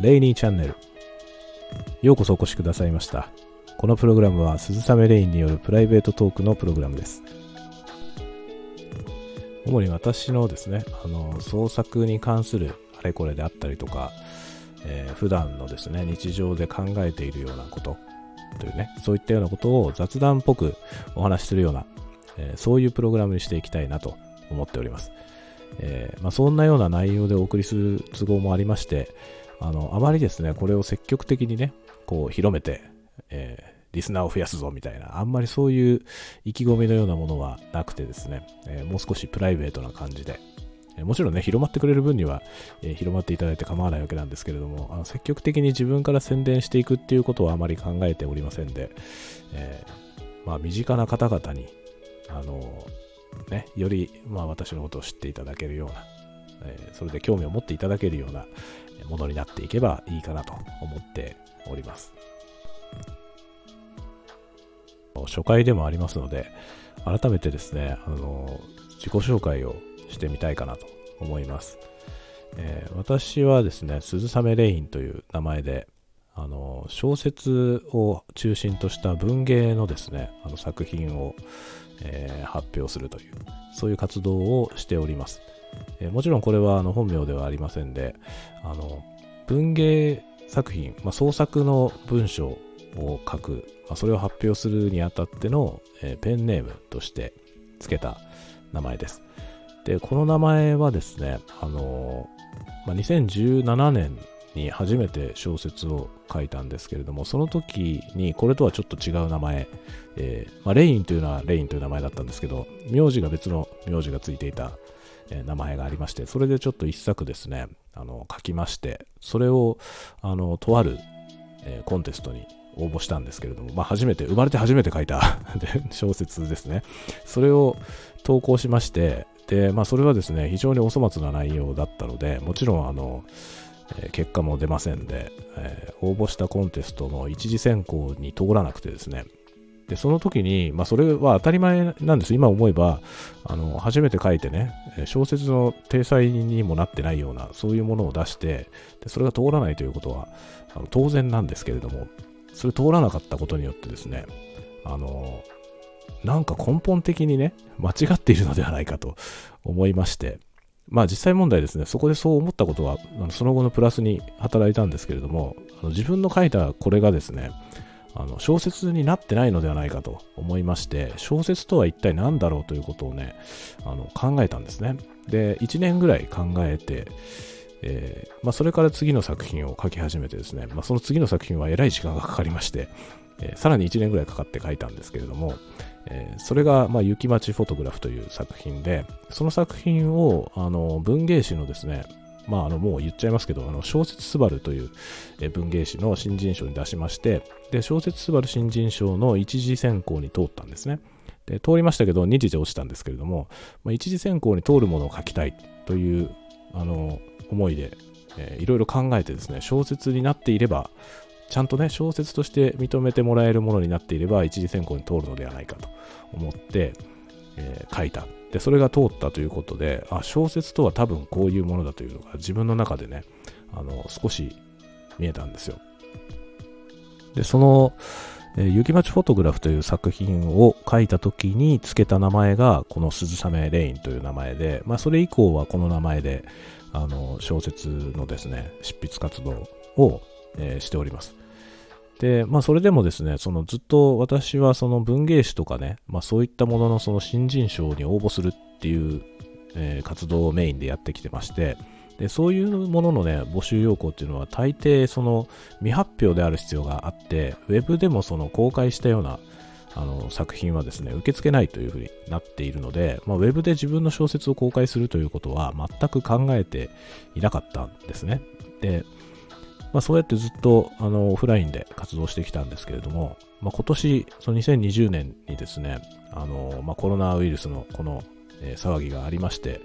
レイニーチャンネル。ようこそお越しくださいました。このプログラムは鈴雨レインによるプライベートトークのプログラムです。主に私のですね、あの、創作に関するあれこれであったりとか、えー普段のですね、日常で考えているようなことというね、そういったようなことを雑談っぽくお話しするような、えーそういうプログラムにしていきたいなと思っております。えーまあ、そんなような内容でお送りする都合もありまして、あの、あまりですね、これを積極的にね、こう広めて、えーリスナーを増やすぞみたいな、あんまりそういう意気込みのようなものはなくてですね、えーもう少しプライベートな感じで、えーもちろんね、広まってくれる分には、えー広まっていただいて構わないわけなんですけれども、あの積極的に自分から宣伝していくっていうことはあまり考えておりませんで、えまあ、身近な方々に、あのね、より、まあ、私のことを知っていただけるような、えそれで興味を持っていただけるようなものになっていけばいいかなと思っております。初回でもありますので、改めてですね、あの自己紹介をしてみたいかなと思います。えー私はですね、鈴雨レインという名前で、あの小説を中心とした文芸のですね、あの作品を、えー発表するという、そういう活動をしております。えーもちろんこれはあの本名ではありませんで、あの文芸作品、まあ、創作の文章を書く、まあ、それを発表するにあたっての、えーペンネームとして付けた名前です。で、この名前はですね、あのまあ、2017年に初めて小説を書いたんですけれども、その時にこれとはちょっと違う名前、えーまあ、レインというのはレインという名前だったんですけど、名字が別の名字がついていた、え名前がありまして、それでちょっと一作ですね、あの書きまして、それをあのとある、えコンテストに応募したんですけれども、まあ、初めて、生まれて初めて書いた 小説ですね。それを投稿しまして、で、まあ、それはですね、非常にお粗末な内容だったので、もちろん、あの、え結果も出ませんで、え応募したコンテストの一次選考に通らなくてですね、で、その時に、まあ、それは当たり前なんです。今思えば、あの、初めて書いてね、小説の体裁にもなってないような、そういうものを出して、でそれが通らないということは、あの当然なんですけれども、それ通らなかったことによってですね、あの、なんか根本的にね、間違っているのではないかと思いまして、まあ実際問題ですね、そこでそう思ったことは、あのその後のプラスに働いたんですけれども、あの自分の書いたこれがですね、あの小説になってないのではないかと思いまして、小説とは一体何だろうということをね、あの考えたんですね。で、1年ぐらい考えて、えーまあ、それから次の作品を書き始めてですね、まあ、その次の作品はえらい時間がかかりまして、えーさらに1年ぐらいかかって書いたんですけれども、えーそれが、まあ、雪町フォトグラフという作品で、その作品を、あの、文芸誌のですね、まあ、あの、もう言っちゃいますけど、あの、小説すばるという、文芸誌の新人賞に出しまして、で、小説すばる新人賞の一次選考に通ったんですね。で、通りましたけど、二次で落ちたんですけれども、まあ、一次選考に通るものを書きたいという、あの、思いで、えーいろいろ考えてですね、小説になっていれば、ちゃんとね、小説として認めてもらえるものになっていれば、一次選考に通るのではないかと思って、えー書いた。で、それが通ったということで、あ、小説とは多分こういうものだというのが自分の中でね、あの、少し見えたんですよ。で、その、えー雪町フォトグラフという作品を書いた時に付けた名前が、この鈴雨レインという名前で、まあ、それ以降はこの名前で、あの、小説のですね、執筆活動を、えーしております。で、まあ、それでもですね、そのずっと私はその文芸誌とかね、まあ、そういったもののその新人賞に応募するっていう、えー活動をメインでやってきてまして、で、そういうもののね、募集要項っていうのは大抵その未発表である必要があって、ウェブでもその公開したようなあの作品はですね、受け付けないというふうになっているので、まあ、ウェブで自分の小説を公開するということは全く考えていなかったんですね。で、まあ、そうやってずっとあのオフラインで活動してきたんですけれども、まあ、今年、その2020年にですね、あのまあ、コロナウイルスのこの、えー騒ぎがありまして、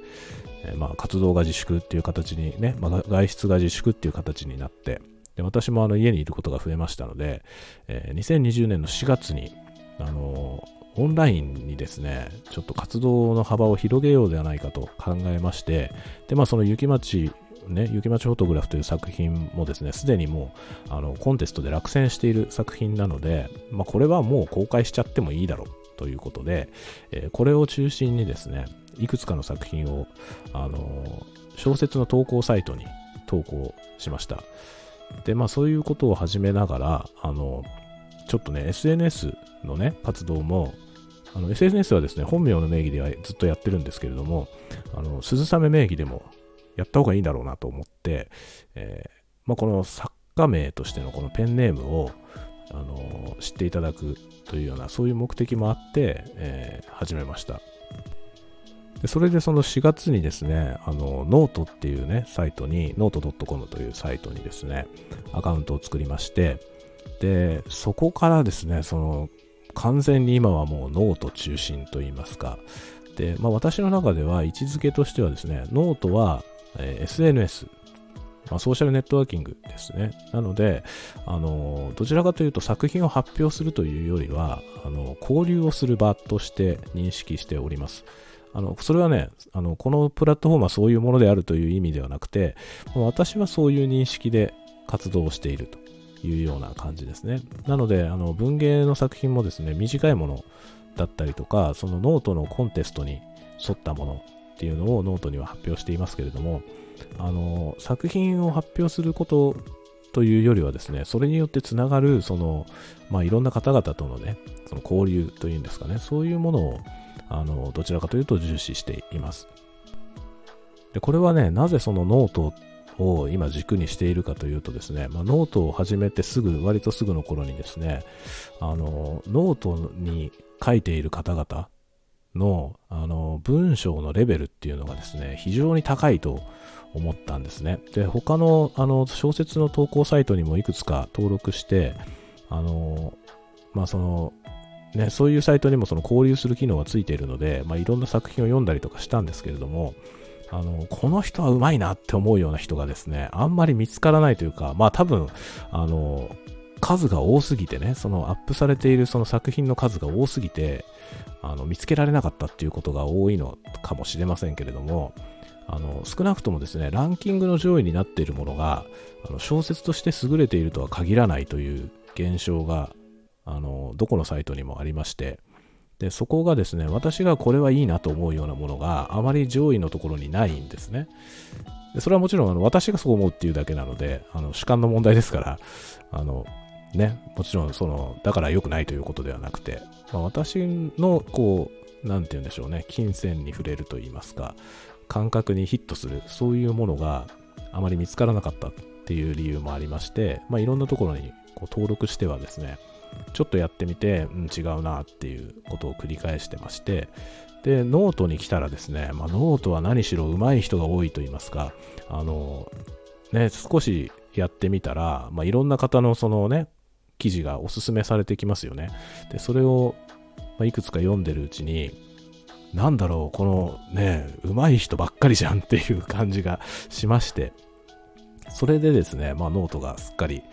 えーまあ、活動が自粛っていう形にね、まあ、外出が自粛っていう形になって、で私もあの家にいることが増えましたので、えー2020年の4月に、あのオンラインにですね、ちょっと活動の幅を広げようではないかと考えまして、で、まあ、その雪町ね、雪町フォトグラフという作品もですね、すでにもう、あの、コンテストで落選している作品なので、まあ、これはもう公開しちゃってもいいだろうということで、えー、これを中心にですね、いくつかの作品を、あの、小説の投稿サイトに投稿しました。で、まあそういうことを始めながら、あの、ちょっとね、SNS のね、活動も、あの SNS はですね、本名の名義ではずっとやってるんですけれども、あの、鈴雨名義でもやった方がいいんだろうなと思って、えー、まあ、この作家名としてのこのペンネームを、あの知っていただくというような、そういう目的もあって、えー、始めました。でそれでその4月にですね、あの、ノートっていうね、サイトに、ノート .com というサイトにですね、アカウントを作りまして、で、そこからですね、その、完全に今はもうノート中心といいますか、で、まあ私の中では位置づけとしてはですね、ノートは、えー、SNS、まあ、ソーシャルネットワーキングですね。なので、あの、どちらかというと作品を発表するというよりは、あの、交流をする場として認識しております。あの、それはね、あの、このプラットフォームはそういうものであるという意味ではなくて、私はそういう認識で活動しているというような感じですね。なので、あの、文芸の作品もですね、短いものだったりとか、そのノートのコンテストに沿ったものっていうのをノートには発表していますけれども、あの、作品を発表することというよりはですね、それによってつながる、その、まあ、いろんな方々とのね、その交流というんですかね、そういうものを、あの、どちらかというと重視しています。で、これはね、なぜそのノートを今軸にしているかというとですね、まあ、ノートを始めてすぐ、割とすぐの頃にですね、あの、ノートに書いている方々の、あの、文章のレベルっていうのがですね、非常に高いと思ったんですね。で、他の、あの、小説の投稿サイトにもいくつか登録して、あの、まあ、その、ね、そういうサイトにもその交流する機能がついているので、まあ、いろんな作品を読んだりとかしたんですけれども、あの、この人はうまいなって思うような人がですね、あんまり見つからないというか、まあ多分、あの、数が多すぎてね、そのアップされているその作品の数が多すぎて、あの、見つけられなかったっていうことが多いのかもしれませんけれども、あの、少なくともですね、ランキングの上位になっているものが、あの小説として優れているとは限らないという現象が、あの、どこのサイトにもありまして、で、そこがですね、私がこれはいいなと思うようなものがあまり上位のところにないんですね。でそれはもちろんあの私がそう思うっていうだけなので、あの主観の問題ですから、あの、ね、もちろんその、だから良くないということではなくて、まあ、私のこう、なんて言うんでしょうね、金銭に触れると言いますか、感覚にヒットする、そういうものがあまり見つからなかったっていう理由もありまして、まあ、いろんなところにこう登録してはですね、ちょっとやってみて、うん、違うなっていうことを繰り返してまして、で、ノートに来たらですね、まあ、ノートは何しろ上手い人が多いと言いますか、あの、ね、少しやってみたら、まあ、いろんな方のそのね、記事がおすすめされてきますよね。で、それを、ま、いくつか読んでるうちに、なんだろう、このね、上手い人ばっかりじゃんっていう感じがしまして、それでですね、まあ、ノートがすっかり、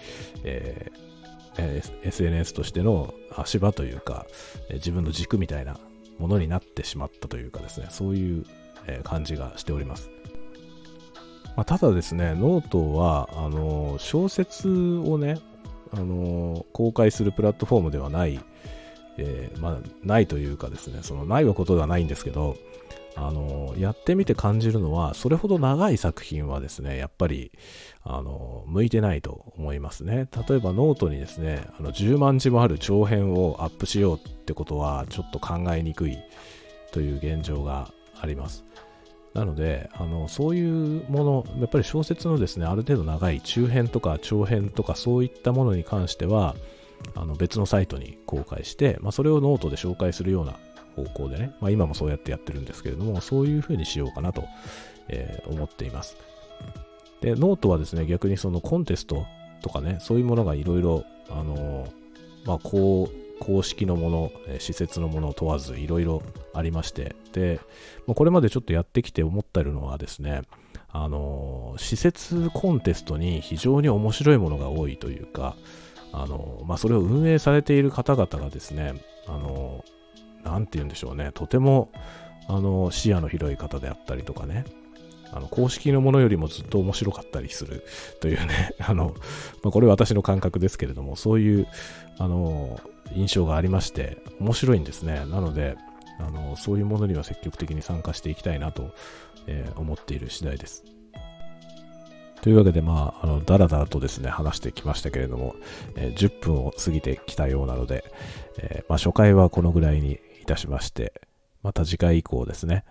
えー、SNS としての足場というか、自分の軸みたいなものになってしまったというかですね、そういう、感じがしております。まあ、ただですね、ノートは、あの小説をね、あの公開するプラットフォームではない、えまあ、ないというかですね、そのないはことではないんですけど、あの、やってみて感じるのは、それほど長い作品はですね、やっぱり、あの、向いてないと思いますね。例えばノートにですね、あの10万字もある長編をアップしようってことは、ちょっと考えにくいという現状があります。なので、あの、そういうもの、やっぱり小説のですね、ある程度長い中編とか長編とかそういったものに関しては、あの別のサイトに公開して、まあ、それをノートで紹介するような方向でね、まあ、今もそうやってやってるんですけれども、そういうふうにしようかなと、えー、思っています。で、ノートはですね、逆にそのコンテストとかね、そういうものがいろいろ、あのー、まあ、こう、公式のもの、施設のものを問わずいろいろありまして、で、これまでちょっとやってきて思ってるのはですね、あの施設コンテストに非常に面白いものが多いというか、あのまあ、それを運営されている方々がですね、あの何て言うんでしょうね、とても、あの、視野の広い方であったりとかね、あの公式のものよりもずっと面白かったりするというね、あの、まあ、これは私の感覚ですけれども、そういう、あの、印象がありまして、面白いんですね。なので、あの、そういうものには積極的に参加していきたいなと、えー、思っている次第です。というわけで、まあ、あの、だらだらとですね、話してきましたけれども、えー、10分を過ぎてきたようなので、えー、まあ、初回はこのぐらいにいたしまして、また次回以降ですね、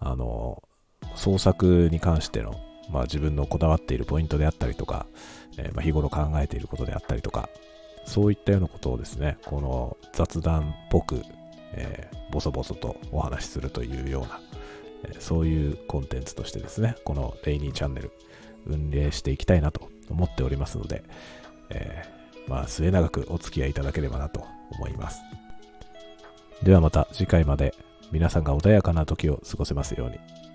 あの、創作に関しての、まあ、自分のこだわっているポイントであったりとか、えー、まあ、日頃考えていることであったりとか、そういったようなことをですね、この雑談っぽく、えー、ボソボソとお話しするというような、え、そういうコンテンツとしてですね、このレイニーチャンネル、運営していきたいなと思っておりますので、えー、まあ、末永くお付き合いいただければなと思います。ではまた次回まで皆さんが穏やかな時を過ごせますように。